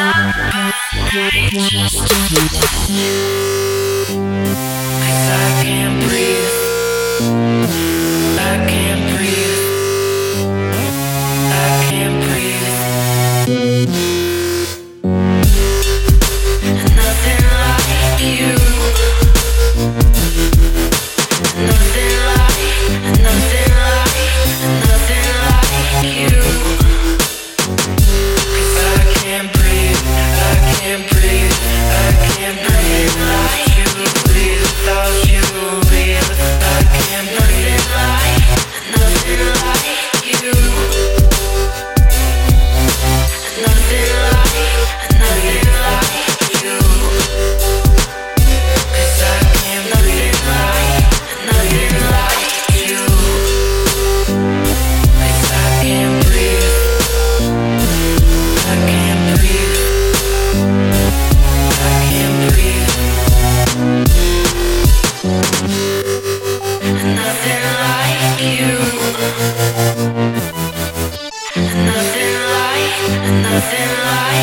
Nothing like you.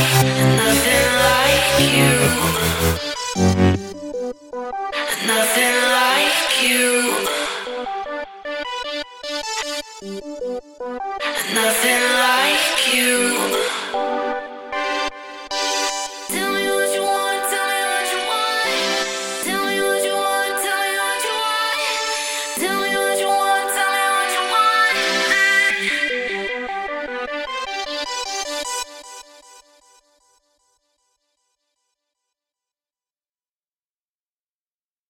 Yeah.